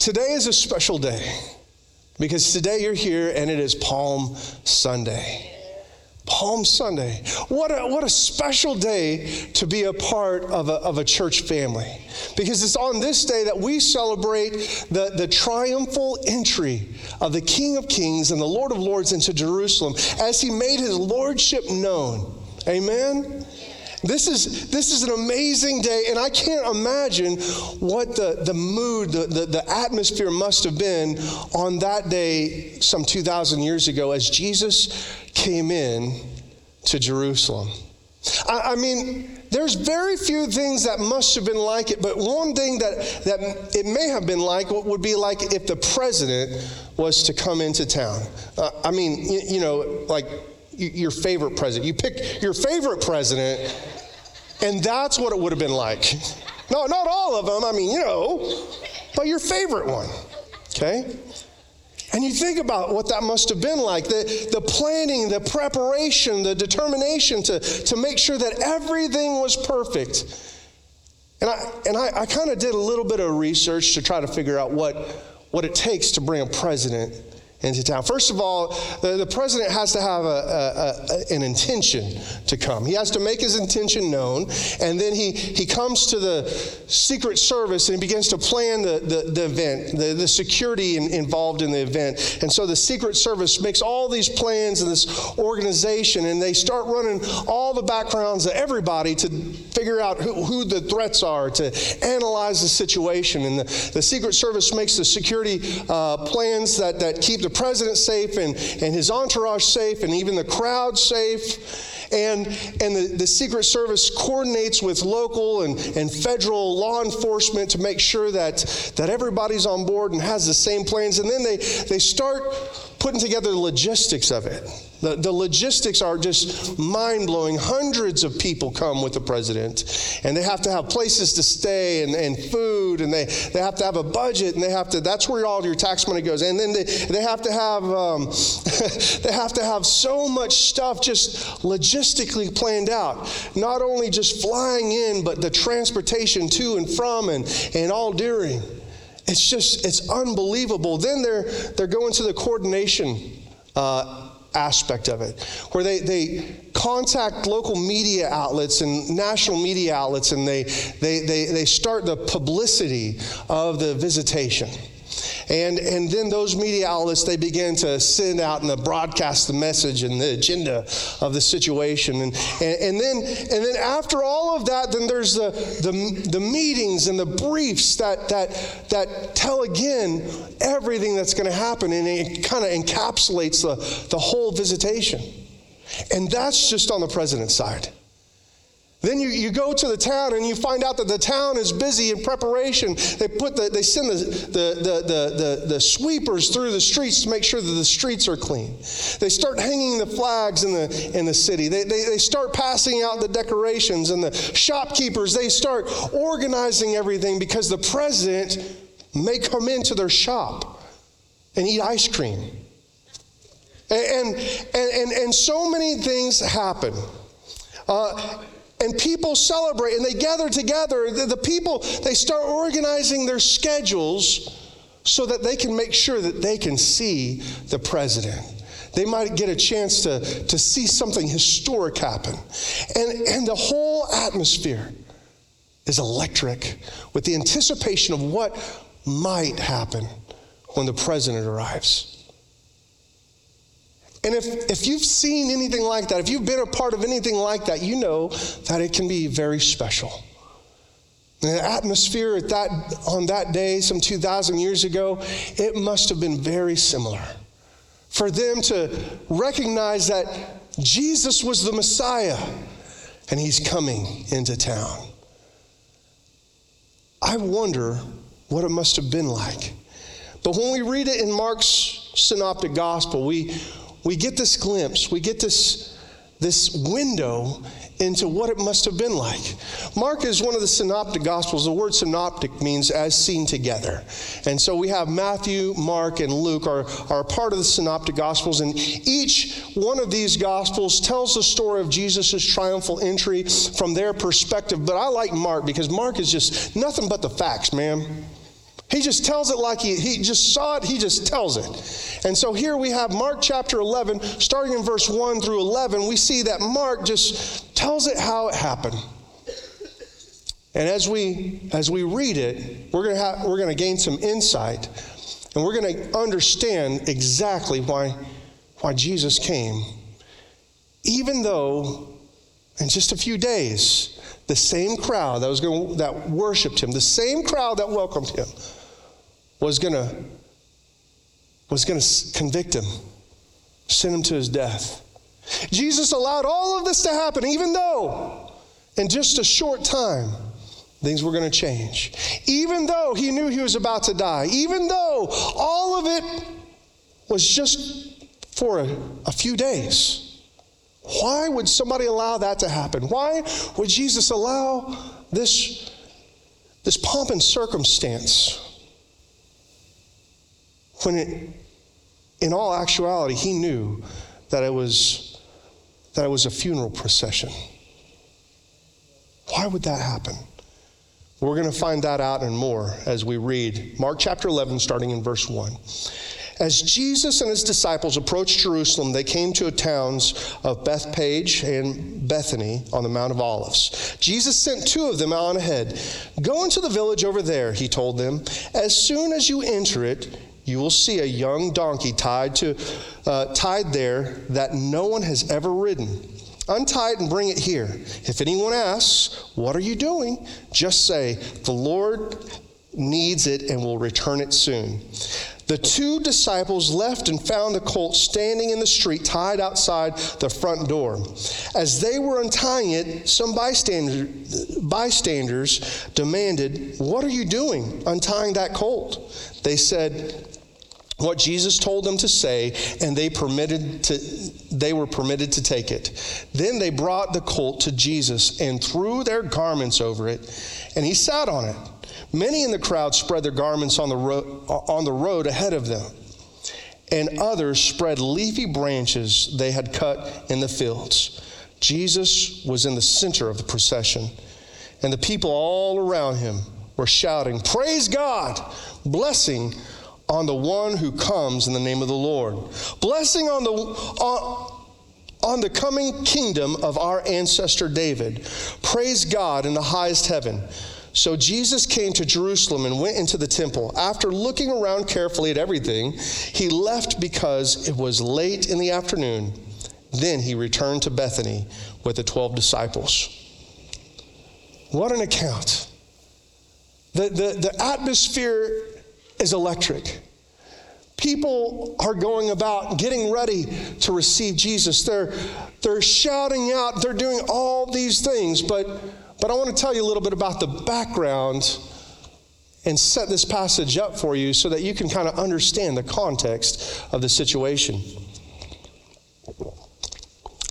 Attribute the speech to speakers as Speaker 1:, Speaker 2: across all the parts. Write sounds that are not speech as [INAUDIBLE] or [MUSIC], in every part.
Speaker 1: Today is a special day because today you're here and it is Palm Sunday. Palm Sunday. What a, what a special day to be a part of a, of a church family. Because it's on this day that we celebrate the, the triumphal entry of the King of Kings and the Lord of Lords into Jerusalem as he made his lordship known. Amen? This is, this is an amazing day, and I can't imagine what the, the mood, the, the, the atmosphere must have been on that day some 2,000 years ago as Jesus came in to Jerusalem. I, I mean, there's very few things that must have been like it, but one thing that, that it may have been like would be like if the president was to come into town. Uh, I mean, you, you know, like your favorite president. You pick your favorite president, and that's what it would have been like. [LAUGHS] No, not all of them, I mean, you know, but your favorite one, okay? And you think about what that must have been like the, the planning, the preparation, the determination to, to make sure that everything was perfect. And I, and I, I kind of did a little bit of research to try to figure out what, what it takes to bring a president into town. First of all, the, the president has to have a, a, a, an intention to come. He has to make his intention known, and then he, he comes to the Secret Service and he begins to plan the, the, the event, the, the security in, involved in the event. And so the Secret Service makes all these plans and this organization, and they start running all the backgrounds of everybody to figure out who, who the threats are, to analyze the situation. And the, the Secret Service makes the security uh, plans that, that keep the the president safe and, and his entourage safe and even the crowd safe. And, and the, the Secret Service coordinates with local and, and federal law enforcement to make sure that, that everybody's on board and has the same plans. And then they, they start putting together the logistics of it. The, the logistics are just mind blowing. Hundreds of people come with the president, and they have to have places to stay and, and food, and they, they have to have a budget, and they have to, that's where all your tax money goes. And then they, they have to have, um, [LAUGHS] they have to have so much stuff just logistically planned out. Not only just flying in, but the transportation to and from and, and all during. It's just, it's unbelievable. Then they're, they're going to the coordination uh, aspect of it, where they, they contact local media outlets and national media outlets and they, they, they, they start the publicity of the visitation. And, and then those media outlets, they begin to send out and broadcast the message and the agenda of the situation. And, and, and, then, and then after all of that, then there's the, the, the meetings and the briefs that, that, that tell again everything that's going to happen. And it kind of encapsulates the, the whole visitation. And that's just on the president's side. Then you, you go to the town and you find out that the town is busy in preparation. They put the, they send the, the, the, the, the, sweepers through the streets to make sure that the streets are clean. They start hanging the flags in the, in the city. They, they, they start passing out the decorations and the shopkeepers, they start organizing everything because the president may come into their shop and eat ice cream. And, and, and, and so many things happen. Uh, and people celebrate and they gather together. The, the, people, they start organizing their schedules so that they can make sure that they can see the president. They might get a chance to, to see something historic happen. And, and the whole atmosphere is electric with the anticipation of what might happen when the president arrives. And if, if you've seen anything like that, if you've been a part of anything like that, you know that it can be very special. the atmosphere at that, on that day, some 2,000 years ago, it must have been very similar. For them to recognize that Jesus was the Messiah and he's coming into town. I wonder what it must have been like. But when we read it in Mark's synoptic gospel, we, we get this glimpse, we get this, this window into what it must have been like. Mark is one of the synoptic gospels. The word synoptic means as seen together. And so we have Matthew, Mark, and Luke are, are part of the synoptic gospels. And each one of these gospels tells the story of Jesus' triumphal entry from their perspective. But I like Mark because Mark is just nothing but the facts, man. He just tells it like he, he just saw it, he just tells it. And so here we have Mark chapter 11, starting in verse 1 through 11, we see that Mark just tells it how it happened. And as we as we read it, we're going to have, we're going to gain some insight and we're going to understand exactly why why Jesus came. Even though in just a few days the same crowd that was going that worshiped him, the same crowd that welcomed him was going to was going to convict him, send him to his death. Jesus allowed all of this to happen even though in just a short time things were going to change. Even though he knew he was about to die, even though all of it was just for a, a, few days. Why would somebody allow that to happen? Why would Jesus allow this, this pomp and circumstance when it, in all actuality he knew that it was that it was a funeral procession? Why would that happen? We're going to find that out and more as we read Mark chapter 11, starting in verse 1. As Jesus and his disciples approached Jerusalem, they came to the towns of Bethpage and Bethany on the Mount of Olives. Jesus sent two of them on ahead. Go into the village over there, he told them. As soon as you enter it, you will see a young donkey tied to uh, tied there that no one has ever ridden. Untie it and bring it here. If anyone asks, What are you doing? Just say, The Lord needs it and will return it soon. The two disciples left and found the colt standing in the street, tied outside the front door. As they were untying it, some bystander, bystanders demanded, What are you doing untying that colt? They said, what Jesus told them to say, and they permitted to they were permitted to take it. Then they brought the colt to Jesus and threw their garments over it, and he sat on it. Many in the crowd spread their garments on the road on the road ahead of them, and others spread leafy branches they had cut in the fields. Jesus was in the center of the procession, and the people all around him were shouting, "Praise God! Blessing on the one who comes in the name of the Lord. Blessing on the on, on the coming kingdom of our ancestor David. Praise God in the highest heaven. So Jesus came to Jerusalem and went into the temple. After looking around carefully at everything, he left because it was late in the afternoon. Then he returned to Bethany with the 12 disciples. What an account. The, the, the atmosphere is electric. People are going about getting ready to receive Jesus. They're, they're shouting out, they're doing all these things. But, but I want to tell you a little bit about the background and set this passage up for you so that you can kind of understand the context of the situation.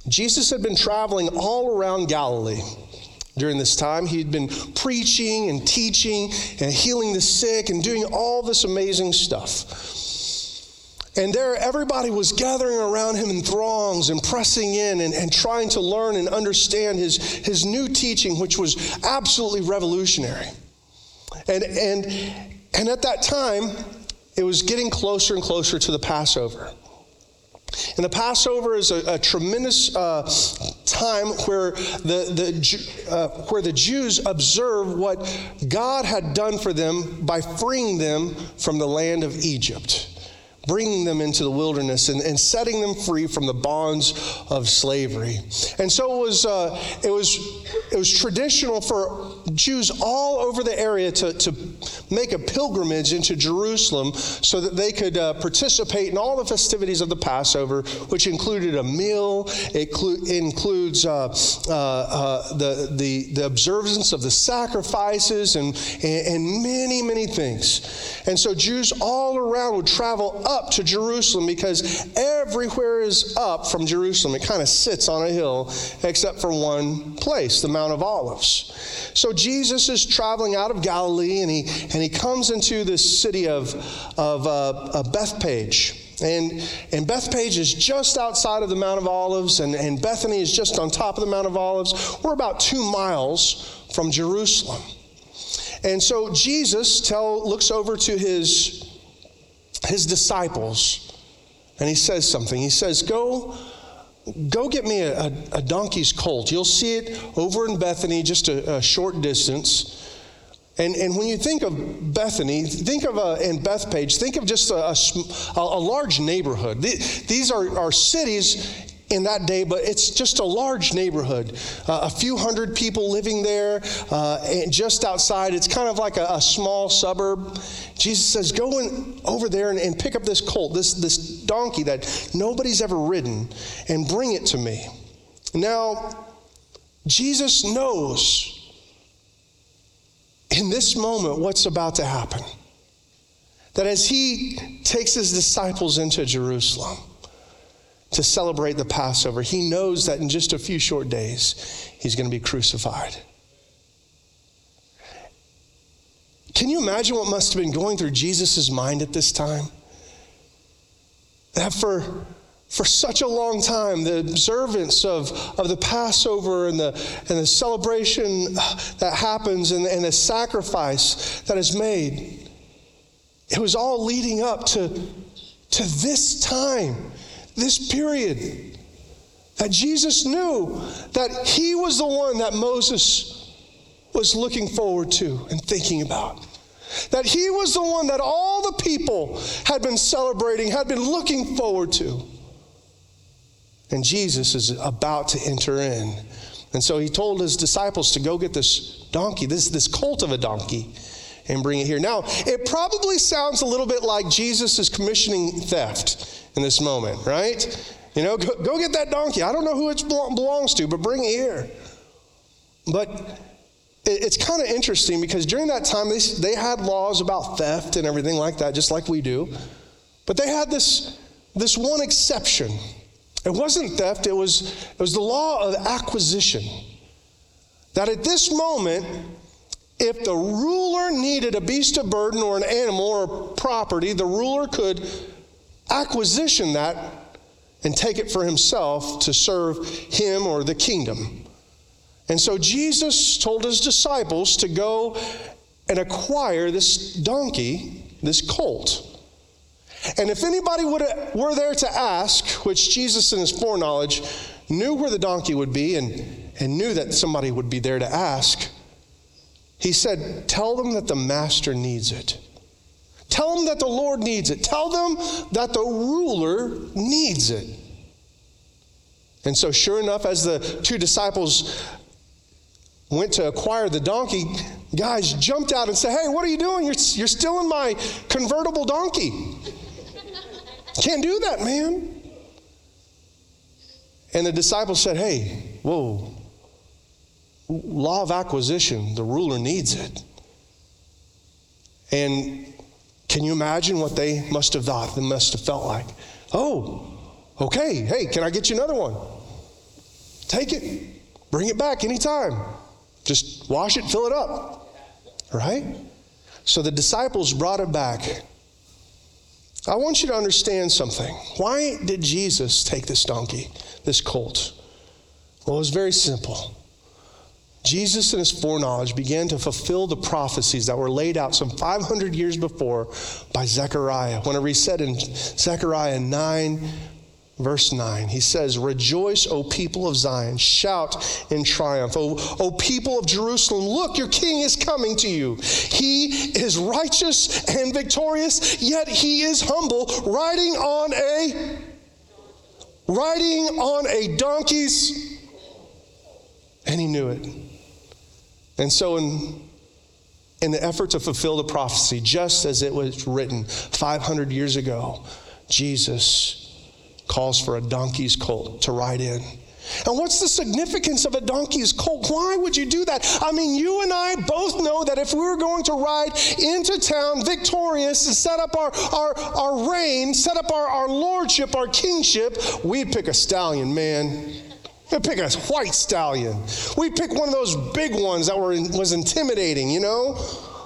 Speaker 1: Jesus had been traveling all around Galilee during this time. He'd been preaching and teaching and healing the sick and doing all this amazing stuff. And there, everybody was gathering around him in throngs and pressing in and, and trying to learn and understand his, his new teaching, which was absolutely revolutionary. And, and, and at that time, it was getting closer and closer to the Passover. And the Passover is a, a tremendous uh, time where the, the, uh, where the Jews observe what God had done for them by freeing them from the land of Egypt bringing them into the wilderness and, and setting them free from the bonds of slavery. And so it was, uh, it was, it was traditional for Jews all over the area to, to make a pilgrimage into Jerusalem so that they could uh, participate in all the festivities of the Passover, which included a meal, it clu- includes uh, uh, uh, the, the, the observance of the sacrifices, and, and, and many, many things. And so Jews all around would travel up to Jerusalem because everywhere is up from Jerusalem. It kind of sits on a hill, except for one place, the Mount of Olives. So Jesus is traveling out of Galilee and he, and he comes into this city of, of uh, Bethphage. And, and Bethpage is just outside of the Mount of Olives, and, and Bethany is just on top of the Mount of Olives. We're about two miles from Jerusalem. And so Jesus tell, looks over to his, his disciples and he says something. He says, Go, go get me a, a, a donkey's colt. You'll see it over in Bethany, just a, a short distance. And, and when you think of Bethany, think of a, in Bethpage, think of just a, a, a large neighborhood. These are, are cities in that day, but it's just a large neighborhood. Uh, a few hundred people living there, uh, and just outside. It's kind of like a, a small suburb. Jesus says, Go in, over there and, and pick up this colt, this, this donkey that nobody's ever ridden, and bring it to me. Now, Jesus knows in this moment what's about to happen. That as he takes his disciples into Jerusalem, to celebrate the Passover. He knows that in just a few short days, he's going to be crucified. Can you imagine what must have been going through Jesus' mind at this time? That for, for such a long time, the observance of, of the Passover and the, and the celebration that happens and, and the sacrifice that is made, it was all leading up to, to this time this period. That Jesus knew that he was the one that Moses was looking forward to and thinking about. That he was the one that all the people had been celebrating, had been looking forward to. And Jesus is about to enter in. And so he told his disciples to go get this donkey, this, this colt of a donkey, and bring it here. Now, it probably sounds a little bit like Jesus is commissioning theft in this moment, right? You know, go, go get that donkey. I don't know who it belongs to, but bring it here. But it, it's kind of interesting because during that time, they, they had laws about theft and everything like that, just like we do. But they had this, this one exception. It wasn't theft, it was, it was the law of acquisition. That at this moment, if the ruler needed a beast of burden or an animal or property, the ruler could acquisition that and take it for himself to serve him or the kingdom. And so Jesus told his disciples to go and acquire this donkey, this colt. And if anybody would, were there to ask, which Jesus in his foreknowledge knew where the donkey would be and, and knew that somebody would be there to ask, he said, Tell them that the master needs it. Tell them that the Lord needs it. Tell them that the ruler needs it. And so, sure enough, as the two disciples went to acquire the donkey, guys jumped out and said, Hey, what are you doing? You're, you're stealing my convertible donkey. Can't do that, man. And the disciples said, Hey, whoa, law of acquisition, the ruler needs it. And can you imagine what they must have thought? They must have felt like, oh, okay, hey, can I get you another one? Take it, bring it back anytime. Just wash it, fill it up. Right? So the disciples brought it back. I want you to understand something. Why did Jesus take this donkey, this colt? Well, it was very simple. Jesus, in his foreknowledge, began to fulfill the prophecies that were laid out some 500 years before by Zechariah. When it said in Zechariah 9, verse 9, he says, Rejoice, O people of Zion, shout in triumph. O, o people of Jerusalem, look, your king is coming to you. He is righteous and victorious, yet he is humble, riding on a riding on a donkey's and he knew it. And so, in, in the effort to fulfill the prophecy, just as it was written 500 years ago, Jesus calls for a donkey's colt to ride in. And what's the significance of a donkey's colt? Why would you do that? I mean, you and I both know that if we were going to ride into town victorious and set up our, our, our reign, set up our, our lordship, our kingship, we'd pick a stallion, man. We pick a white stallion. We pick one of those big ones that were in, was intimidating, you know?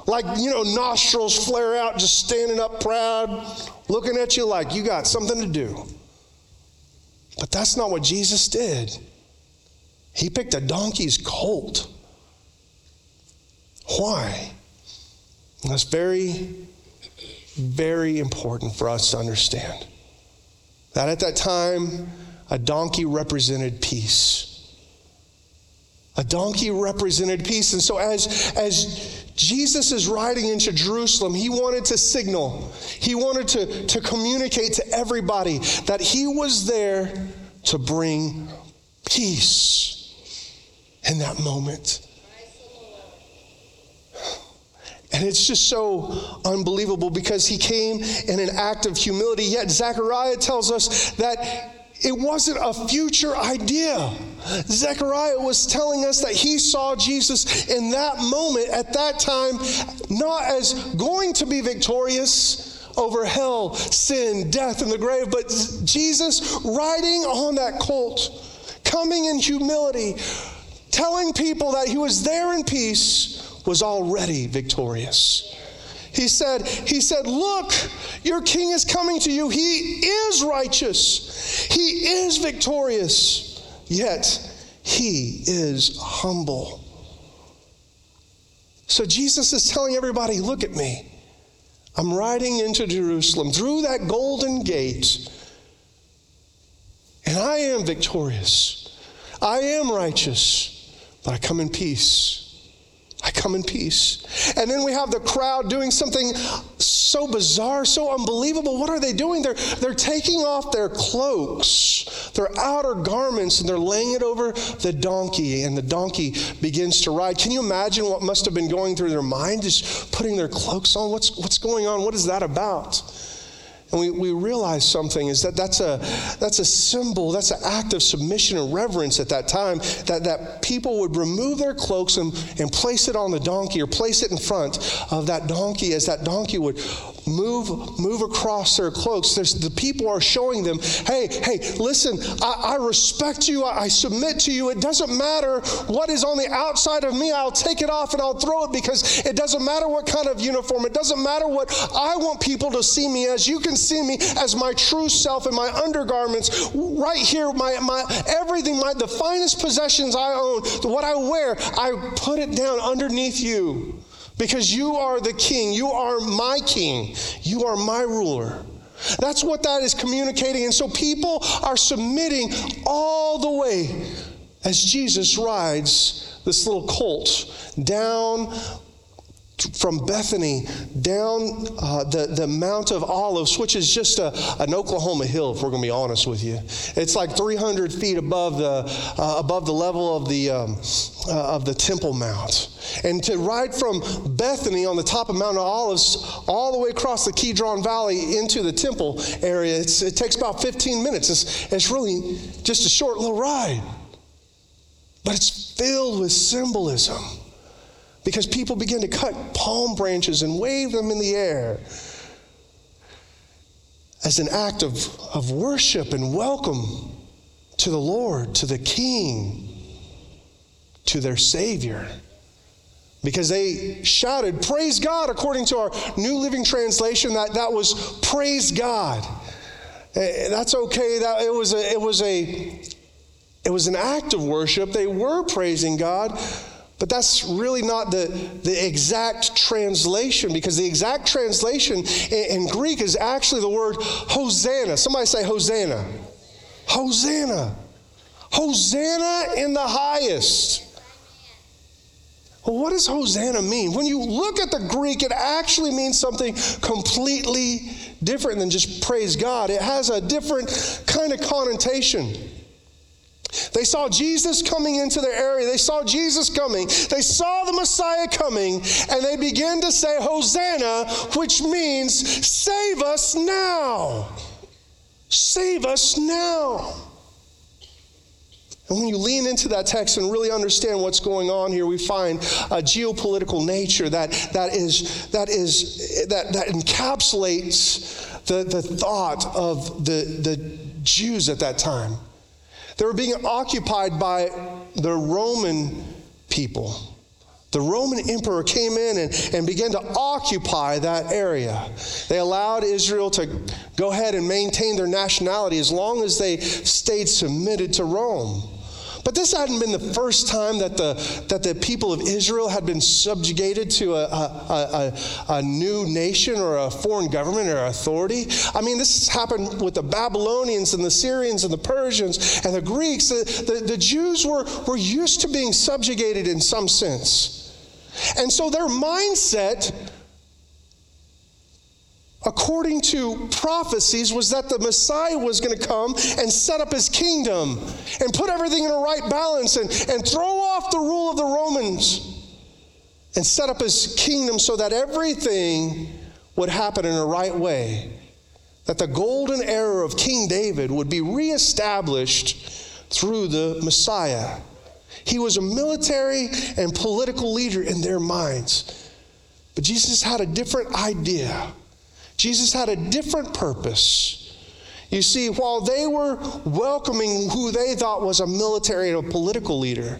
Speaker 1: Like, you know, nostrils flare out, just standing up proud, looking at you like you got something to do. But that's not what Jesus did. He picked a donkey's colt. Why? That's very, very important for us to understand. That at that time, a donkey represented peace. A donkey represented peace. And so as, as Jesus is riding into Jerusalem, he wanted to signal, he wanted to, to communicate to everybody that he was there to bring peace in that moment. And it's just so unbelievable because he came in an act of humility. Yet Zechariah tells us that it wasn't a future idea. Zechariah was telling us that he saw Jesus in that moment, at that time, not as going to be victorious over hell, sin, death, and the grave, but Jesus riding on that colt, coming in humility, telling people that he was there in peace, was already victorious. He said, he said, look, your king is coming to you. He is righteous. He is victorious. Yet he is humble. So Jesus is telling everybody, look at me. I'm riding into Jerusalem through that golden gate. And I am victorious. I am righteous, but I come in peace. Come in peace. And then we have the crowd doing something so bizarre, so unbelievable. What are they doing? They're, they're taking off their cloaks, their outer garments, and they're laying it over the donkey, and the donkey begins to ride. Can you imagine what must have been going through their mind? Just putting their cloaks on? What's, what's going on? What is that about? And we, we realize something is that that's a, that's a symbol, that's an act of submission and reverence at that time, that, that people would remove their cloaks and, and place it on the donkey or place it in front of that donkey as that donkey would move, move across their cloaks. There's, the people are showing them, hey, hey, listen, I, I respect you, I, I submit to you. It doesn't matter what is on the outside of me, I'll take it off and I'll throw it because it doesn't matter what kind of uniform, it doesn't matter what I want people to see me as. You can see me as my true self in my undergarments, right here, my, my everything, my the finest possessions I own, what I wear, I put it down underneath you. Because you are the king. You are my king. You are my ruler. That's what that is communicating. And so people are submitting all the way as Jesus rides this little colt down from Bethany down uh, the, the Mount of Olives, which is just a, an Oklahoma hill, if we're going to be honest with you. It's like 300 feet above the, uh, above the level of the, um, uh, of the Temple Mount. And to ride from Bethany on the top of Mount of Olives all the way across the Kidron Valley into the temple area, it takes about 15 minutes. It's, it's really just a short little ride. But it's filled with symbolism because people begin to cut palm branches and wave them in the air as an act of, of worship and welcome to the Lord, to the King, to their Savior. Because they shouted, Praise God, according to our New Living Translation, that, that was praise God. Eh, that's okay. That it was a, it was a it was an act of worship. They were praising God, but that's really not the, the exact translation because the exact translation in, in Greek is actually the word Hosanna. Somebody say Hosanna. Hosanna. Hosanna in the highest. Well, what does Hosanna mean? When you look at the Greek, it actually means something completely different than just praise God. It has a different kind of connotation. They saw Jesus coming into their area. They saw Jesus coming. They saw the Messiah coming, and they began to say, Hosanna, which means save us now. Save us now. And when you lean into that text and really understand what's going on here, we find a geopolitical nature that, that, is, that, is, that, that encapsulates the, the thought of the, the Jews at that time. They were being occupied by the Roman people. The Roman emperor came in and, and began to occupy that area. They allowed Israel to go ahead and maintain their nationality as long as they stayed submitted to Rome. But this hadn't been the first time that the, that the people of Israel had been subjugated to a, a, a, a, new nation or a foreign government or authority. I mean, this happened with the Babylonians and the Syrians and the Persians and the Greeks. The, the, the Jews were, were used to being subjugated in some sense. And so their mindset according to prophecies, was that the Messiah was going to come and set up his kingdom and put everything in a right balance and, and throw off the rule of the Romans and set up his kingdom so that everything would happen in a right way. That the golden era of King David would be reestablished through the Messiah. He was a military and political leader in their minds. But Jesus had a different idea. Jesus had a different purpose. You see, while they were welcoming who they thought was a military and a political leader,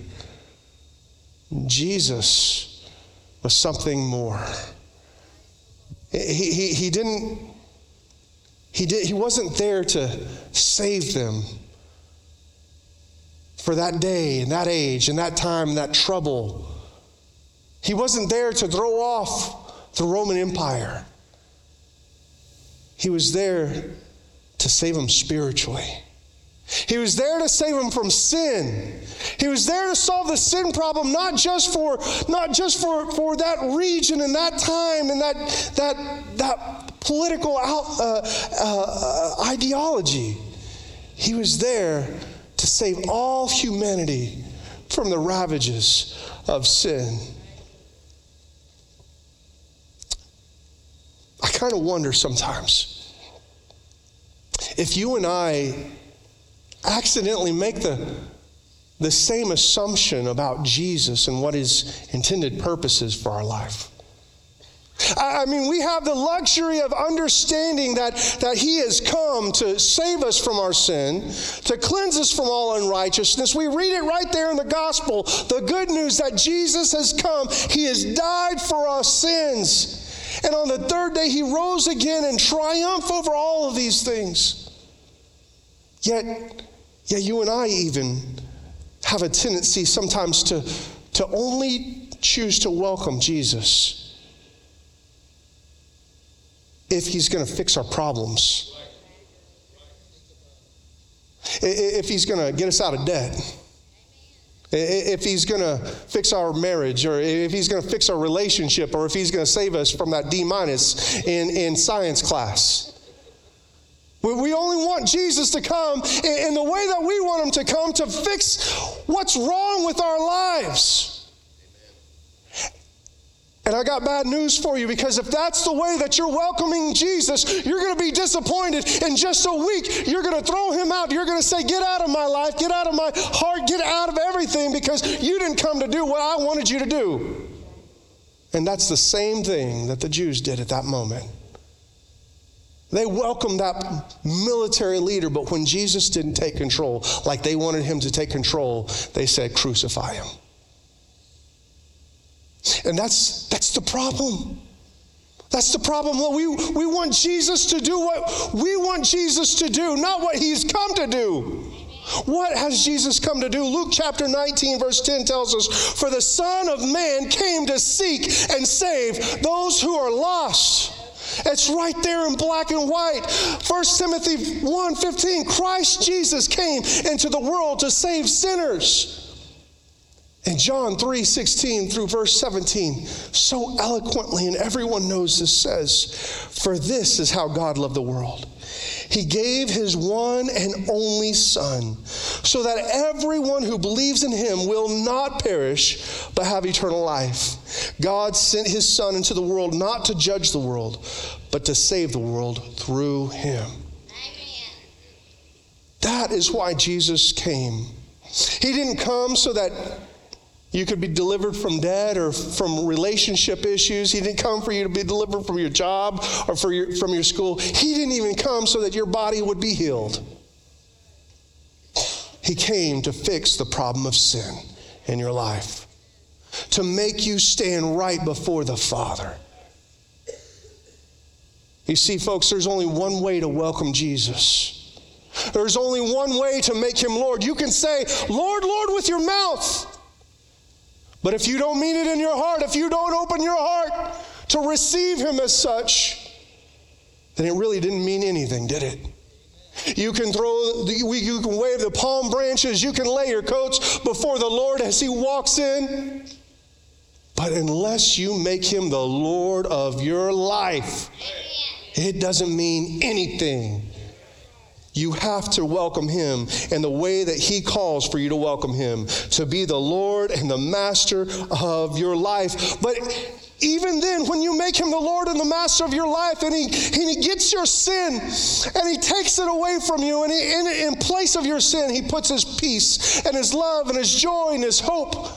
Speaker 1: Jesus was something more. He, he, he didn't, he, did, he wasn't there to save them for that day and that age and that time and that trouble. He wasn't there to throw off the Roman Empire. He was there to save him spiritually. He was there to save him from sin. He was there to solve the sin problem, not just for, not just for, for that region and that time and that, that, that political out, uh, uh, ideology. He was there to save all humanity from the ravages of sin. Kind of wonder sometimes if you and I accidentally make the, the same assumption about Jesus and what his intended purpose is for our life. I mean, we have the luxury of understanding that, that He has come to save us from our sin, to cleanse us from all unrighteousness. We read it right there in the gospel the good news that Jesus has come. He has died for our sins. And on the third day, He rose again in triumph over all of these things. Yet, yet you and I even have a tendency sometimes to, to only choose to welcome Jesus if he's going to fix our problems. If he's going to get us out of debt. If he's going to fix our marriage, or if he's going to fix our relationship, or if he's going to save us from that D minus in, in science class. We only want Jesus to come in the way that we want him to come to fix what's wrong with our lives. And I got bad news for you because if that's the way that you're welcoming Jesus, you're going to be disappointed. In just a week, you're going to throw him out. You're going to say, Get out of my life, get out of my heart, get out of everything because you didn't come to do what I wanted you to do. And that's the same thing that the Jews did at that moment. They welcomed that military leader, but when Jesus didn't take control, like they wanted him to take control, they said, crucify him. And that's, that's the problem. That's the problem. We, we want Jesus to do what we want Jesus to do, not what he's come to do. What has Jesus come to do? Luke chapter 19, verse 10 tells us For the Son of Man came to seek and save those who are lost. It's right there in black and white. 1 Timothy 1:15 Christ Jesus came into the world to save sinners. And John 3 16 through verse 17, so eloquently, and everyone knows this says, For this is how God loved the world. He gave his one and only Son, so that everyone who believes in him will not perish, but have eternal life. God sent his Son into the world not to judge the world, but to save the world through him. Amen. That is why Jesus came. He didn't come so that you could be delivered from debt or from relationship issues. He didn't come for you to be delivered from your job or for your, from your school. He didn't even come so that your body would be healed. He came to fix the problem of sin in your life, to make you stand right before the Father. You see, folks, there's only one way to welcome Jesus. There's only one way to make him Lord. You can say, Lord, Lord, with your mouth. But if you don't mean it in your heart, if you don't open your heart to receive him as such, then it really didn't mean anything, did it? You can throw, you can wave the palm branches, you can lay your coats before the Lord as He walks in. But unless you make Him the Lord of your life, it doesn't mean anything. You have to welcome him in the way that he calls for you to welcome him, to be the Lord and the master of your life. But even then, when you make him the Lord and the master of your life, and he, and he gets your sin and he takes it away from you, and he, in, in place of your sin, he puts his peace and his love and his joy and his hope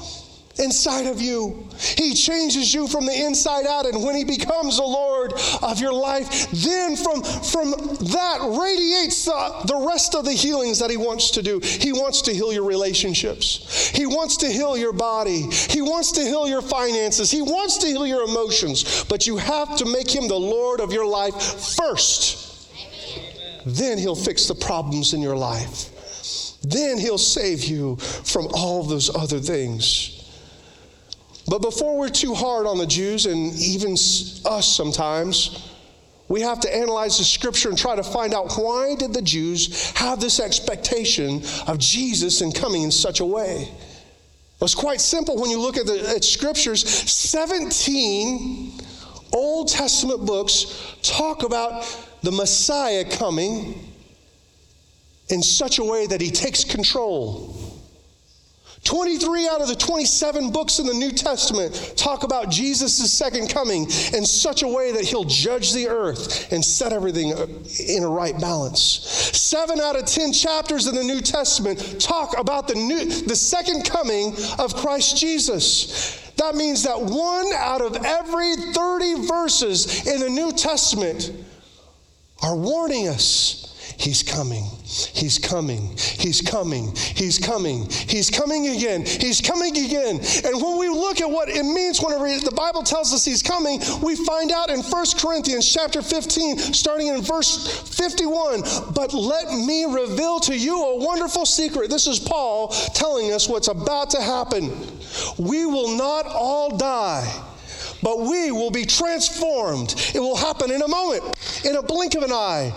Speaker 1: inside of you. He changes you from the inside out. And when He becomes the Lord of your life, then from, from that radiates the, the rest of the healings that He wants to do. He wants to heal your relationships, He wants to heal your body, He wants to heal your finances, He wants to heal your emotions. But you have to make Him the Lord of your life first. Then He'll fix the problems in your life. Then He'll save you from all those other things. But before we're too hard on the Jews and even us sometimes, we have to analyze the scripture and try to find out why did the Jews have this expectation of Jesus and coming in such a way? It's quite simple when you look at the at scriptures. 17 Old Testament books talk about the Messiah coming in such a way that he takes control 23 out of the 27 books in the New Testament talk about Jesus' second coming in such a way that he'll judge the earth and set everything in a right balance. Seven out of 10 chapters in the New Testament talk about the, new, the second coming of Christ Jesus. That means that one out of every 30 verses in the New Testament are warning us He's coming. He's coming. He's coming. He's coming. He's coming again. He's coming again. And when we look at what it means whenever the Bible tells us he's coming, we find out in 1 Corinthians chapter 15, starting in verse 51. But let me reveal to you a wonderful secret. This is Paul telling us what's about to happen. We will not all die but we will be transformed. It will happen in a moment, in a blink of an eye,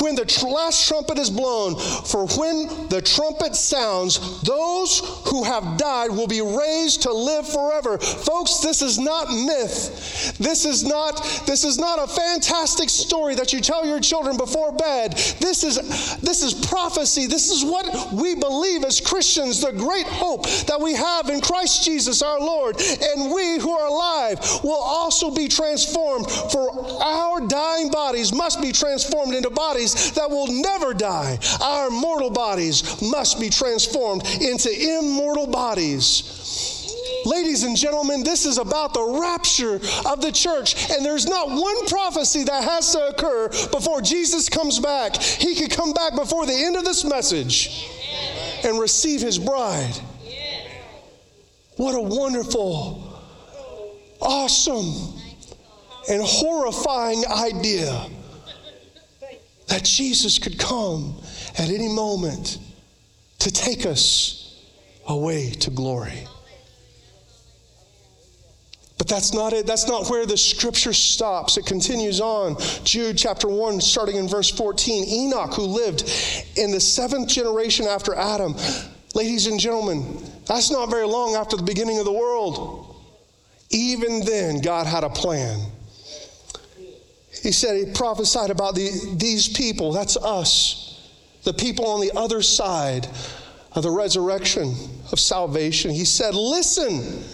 Speaker 1: when the tr- last trumpet is blown. For when the trumpet sounds, those who have died will be raised to live forever. Folks, this is not myth. This is not this is not a fantastic story that you tell your children before bed. This is this is prophecy. This is what we believe as Christians, the great hope that we have in Christ Jesus our Lord. And we who are alive will also be transformed, for our dying bodies must be transformed into bodies that will never die. Our mortal bodies must be transformed into immortal bodies. Ladies and gentlemen, this is about the rapture of the church. And there's not one prophecy that has to occur before Jesus comes back. He could come back before the end of this message and receive his bride. What a wonderful awesome and horrifying idea that Jesus could come at any moment to take us away to glory. But that's not it. That's not where the scripture stops. It continues on. Jude chapter 1, starting in verse 14. Enoch, who lived in the seventh generation after Adam, ladies and gentlemen, that's not very long after the beginning of the world. Even then, God had a plan. He said, He prophesied about the, these people, that's us, the people on the other side of the resurrection of salvation. He said, Listen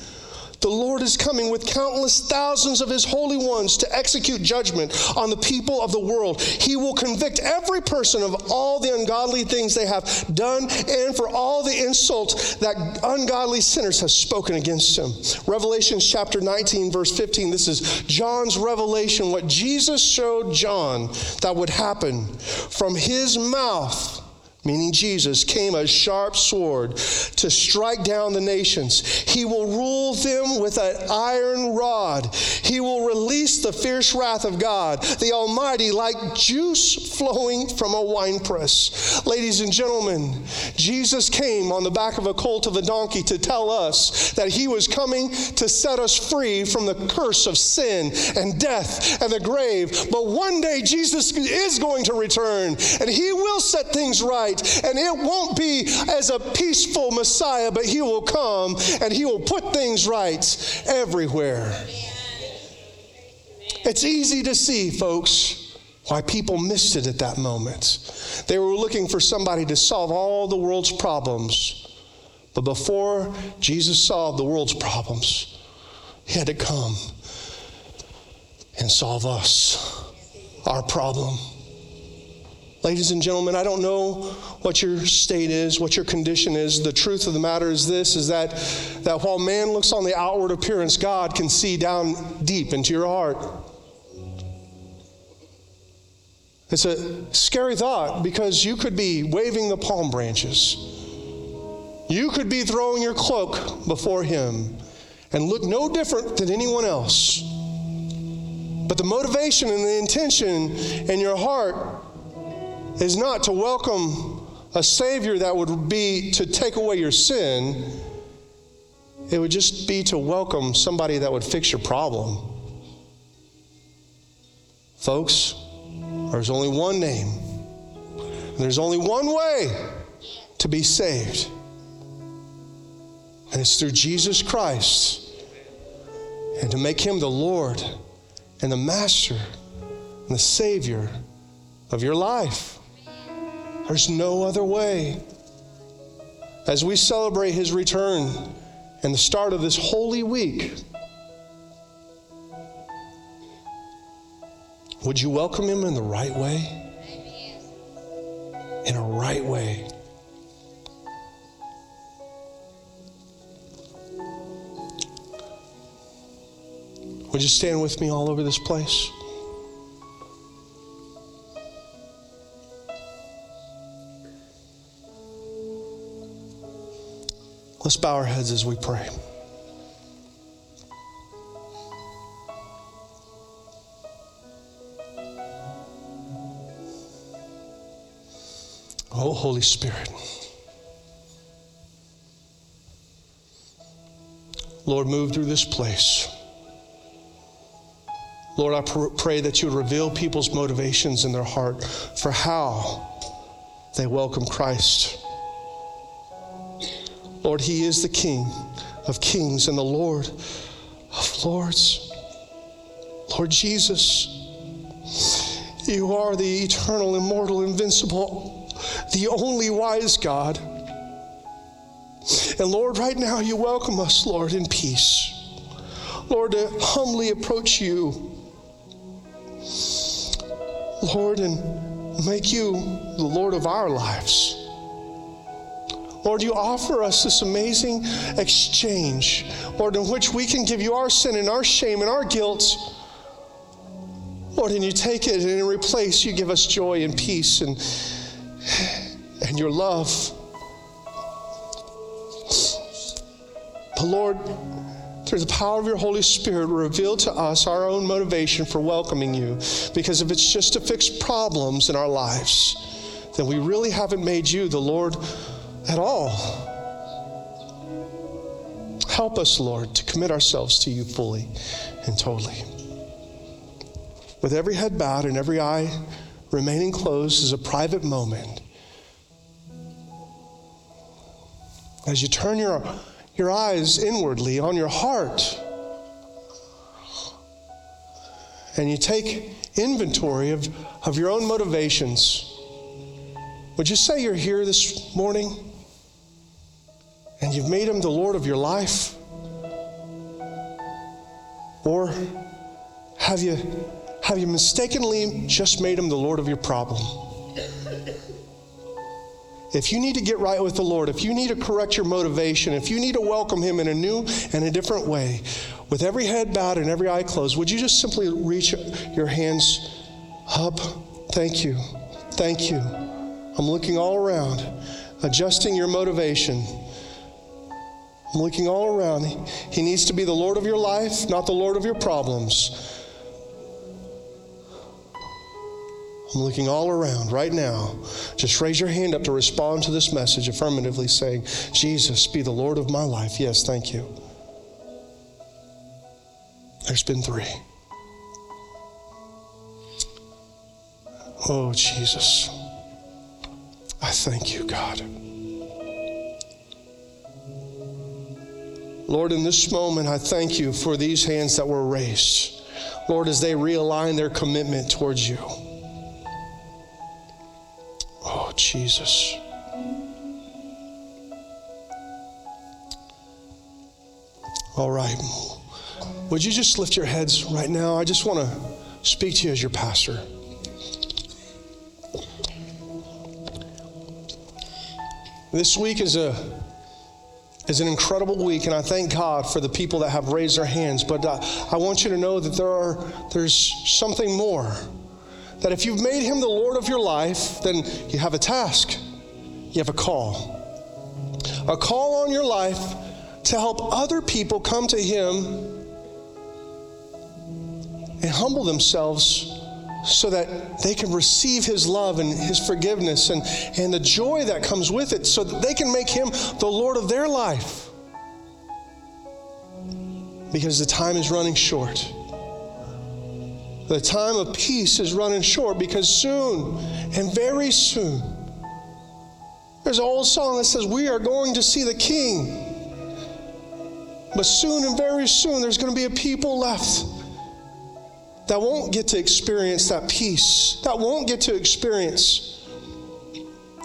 Speaker 1: the Lord is coming with countless thousands of his holy ones to execute judgment on the people of the world. He will convict every person of all the ungodly things they have done and for all the insults that ungodly sinners have spoken against him. Revelation chapter 19, verse 15. This is John's revelation, what Jesus showed John that would happen from his mouth meaning Jesus, came a sharp sword to strike down the nations. He will rule them with an iron rod. He will release the fierce wrath of God, the Almighty, like juice flowing from a winepress. Ladies and gentlemen, Jesus came on the back of a colt of a donkey to tell us that he was coming to set us free from the curse of sin and death and the grave. But one day Jesus is going to return and he will set things right. And it won't be as a peaceful Messiah, but he will come and he will put things right everywhere. It's easy to see, folks, why people missed it at that moment. They were looking for somebody to solve all the world's problems. But before Jesus solved the world's problems, he had to come and solve us, our problem. Ladies and gentlemen, I don't know what your state is, what your condition is. The truth of the matter is this is that, that while man looks on the outward appearance, God can see down deep into your heart. It's a scary thought because you could be waving the palm branches. You could be throwing your cloak before him and look no different than anyone else. But the motivation and the intention in your heart is not to welcome a Savior that would be to take away your sin. It would just be to welcome somebody that would fix your problem. Folks, there's only one name, there's only one way to be saved, and it's through Jesus Christ. And to make him the Lord and the Master and the Savior of your life. There's no other way. As we celebrate his return and the start of this holy week, would you welcome him in the right way? In a right way. Would you stand with me all over this place? Let's bow our heads as we pray. Oh, Holy Spirit. Lord, move through this place. Lord, I pr- pray that you reveal people's motivations in their heart for how they welcome Christ. Lord, He is the King of kings and the Lord of lords. Lord Jesus, you are the eternal, immortal, invincible, the only wise God. And Lord, right now you welcome us, Lord, in peace. Lord, to humbly approach you, Lord, and make you the Lord of our lives. Lord, you offer us this amazing exchange, Lord, in which we can give you our sin and our shame and our guilt. Lord, and you take it and in replace, you give us joy and peace and, and your love. But Lord, through the power of your Holy Spirit, reveal to us our own motivation for welcoming you. Because if it's just to fix problems in our lives, then we really haven't made you the Lord at all. Help us, Lord, to commit ourselves to you fully and totally. With every head bowed and every eye remaining closed is a private moment. As you turn your, your eyes inwardly on your heart and you take inventory of, of your own motivations, would you say you're here this morning? And you've made him the Lord of your life? Or have you, have you mistakenly just made him the Lord of your problem? If you need to get right with the Lord, if you need to correct your motivation, if you need to welcome Him in a new and a different way, with every head bowed and every eye closed, would you just simply reach your hands up? Thank you. Thank you. I'm looking all around, adjusting your motivation. I'm looking all around. He needs to be the Lord of your life, not the Lord of your problems. I'm looking all around right now. Just raise your hand up to respond to this message affirmatively, saying, Jesus, be the Lord of my life. Yes, thank you. There's been three. Oh, Jesus. I thank you, God. Lord, in this moment, I thank you for these hands that were raised. Lord, as they realign their commitment towards you. Oh, Jesus. All right. Would you just lift your heads right now? I just want to speak to you as your pastor. This week is a is an incredible week, and I thank God for the people that have raised their hands. But uh, I want you to know that there are there's something more. That if you've made Him the Lord of your life, then you have a task, you have a call, a call on your life to help other people come to Him and humble themselves so that they can receive his love and his forgiveness and, and the joy that comes with it so that they can make him the Lord of their life. Because the time is running short. The time of peace is running short because soon and very soon, there's an old song that says, We are going to see the King. But soon and very soon, there's going to be a people left that won't get to experience that peace, that won't get to experience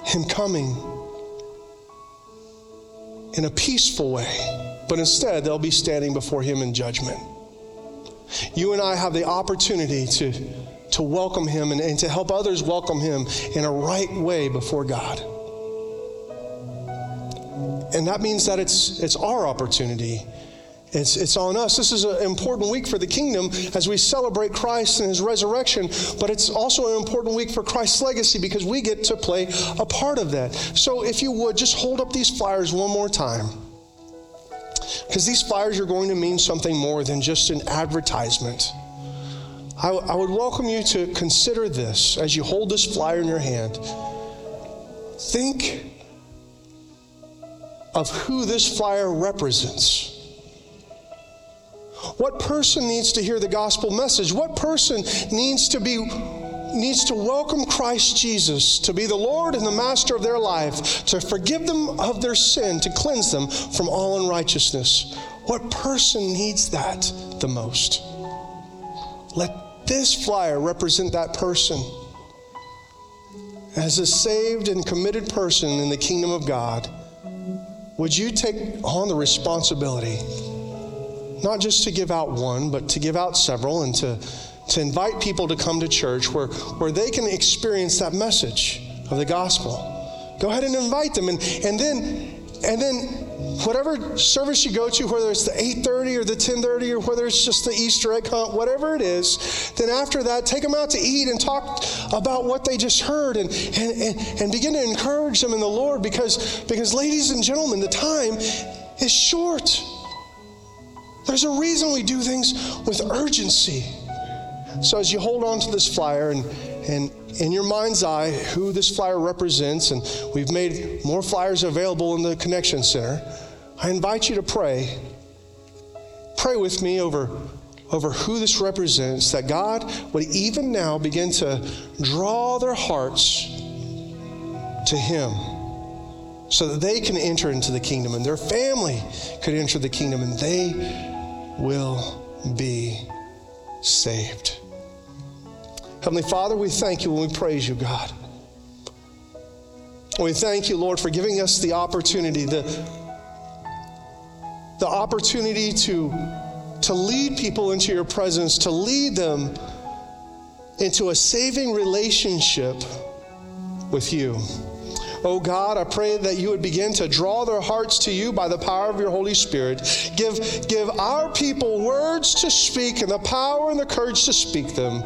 Speaker 1: Him coming in a peaceful way, but instead they'll be standing before Him in judgment. You and I have the opportunity to, to welcome Him and, and to help others welcome Him in a right way before God. And that means that it's, it's our opportunity it's, it's on us. This is an important week for the kingdom as we celebrate Christ and his resurrection, but it's also an important week for Christ's legacy because we get to play a part of that. So, if you would, just hold up these flyers one more time. Because these flyers are going to mean something more than just an advertisement. I, I would welcome you to consider this as you hold this flyer in your hand. Think of who this flyer represents. What person needs to hear the gospel message? What person needs to be needs to welcome Christ Jesus to be the Lord and the master of their life, to forgive them of their sin, to cleanse them from all unrighteousness? What person needs that the most? Let this flyer represent that person. As a saved and committed person in the kingdom of God, would you take on the responsibility? Not just to give out one, but to give out several and to, to invite people to come to church where, where they can experience that message of the gospel. Go ahead and invite them. And, and then and then whatever service you go to, whether it's the 8:30 or the 10:30 or whether it's just the Easter egg hunt, whatever it is, then after that, take them out to eat and talk about what they just heard and, and, and, and begin to encourage them in the Lord because, because ladies and gentlemen, the time is short. There's a reason we do things with urgency. So as you hold on to this flyer and, and in your mind's eye who this flyer represents, and we've made more flyers available in the Connection Center, I invite you to pray. Pray with me over, over who this represents, that God would even now begin to draw their hearts to Him so that they can enter into the kingdom and their family could enter the kingdom and they will be saved. Heavenly Father, we thank you and we praise you, God. We thank you, Lord, for giving us the opportunity, the, the opportunity to, to lead people into your presence, to lead them into a saving relationship with you. Oh God, I pray that you would begin to draw their hearts to you by the power of your Holy Spirit. Give, give our people words to speak and the power and the courage to speak them.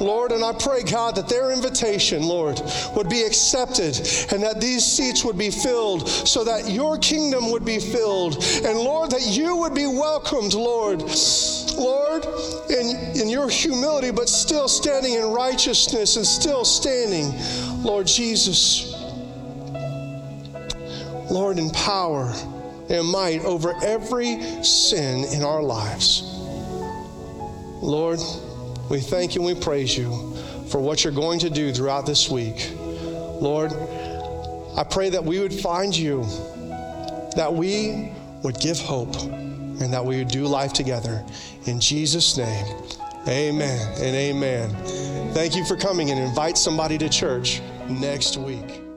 Speaker 1: Lord, and I pray, God, that their invitation, Lord, would be accepted and that these seats would be filled so that your kingdom would be filled. And Lord, that you would be welcomed, Lord. Lord, in, in your humility, but still standing in righteousness and still standing, Lord Jesus. Lord, in power and might over every sin in our lives. Lord, we thank you and we praise you for what you're going to do throughout this week. Lord, I pray that we would find you, that we would give hope, and that we would do life together. In Jesus' name, amen and amen. Thank you for coming and invite somebody to church next week.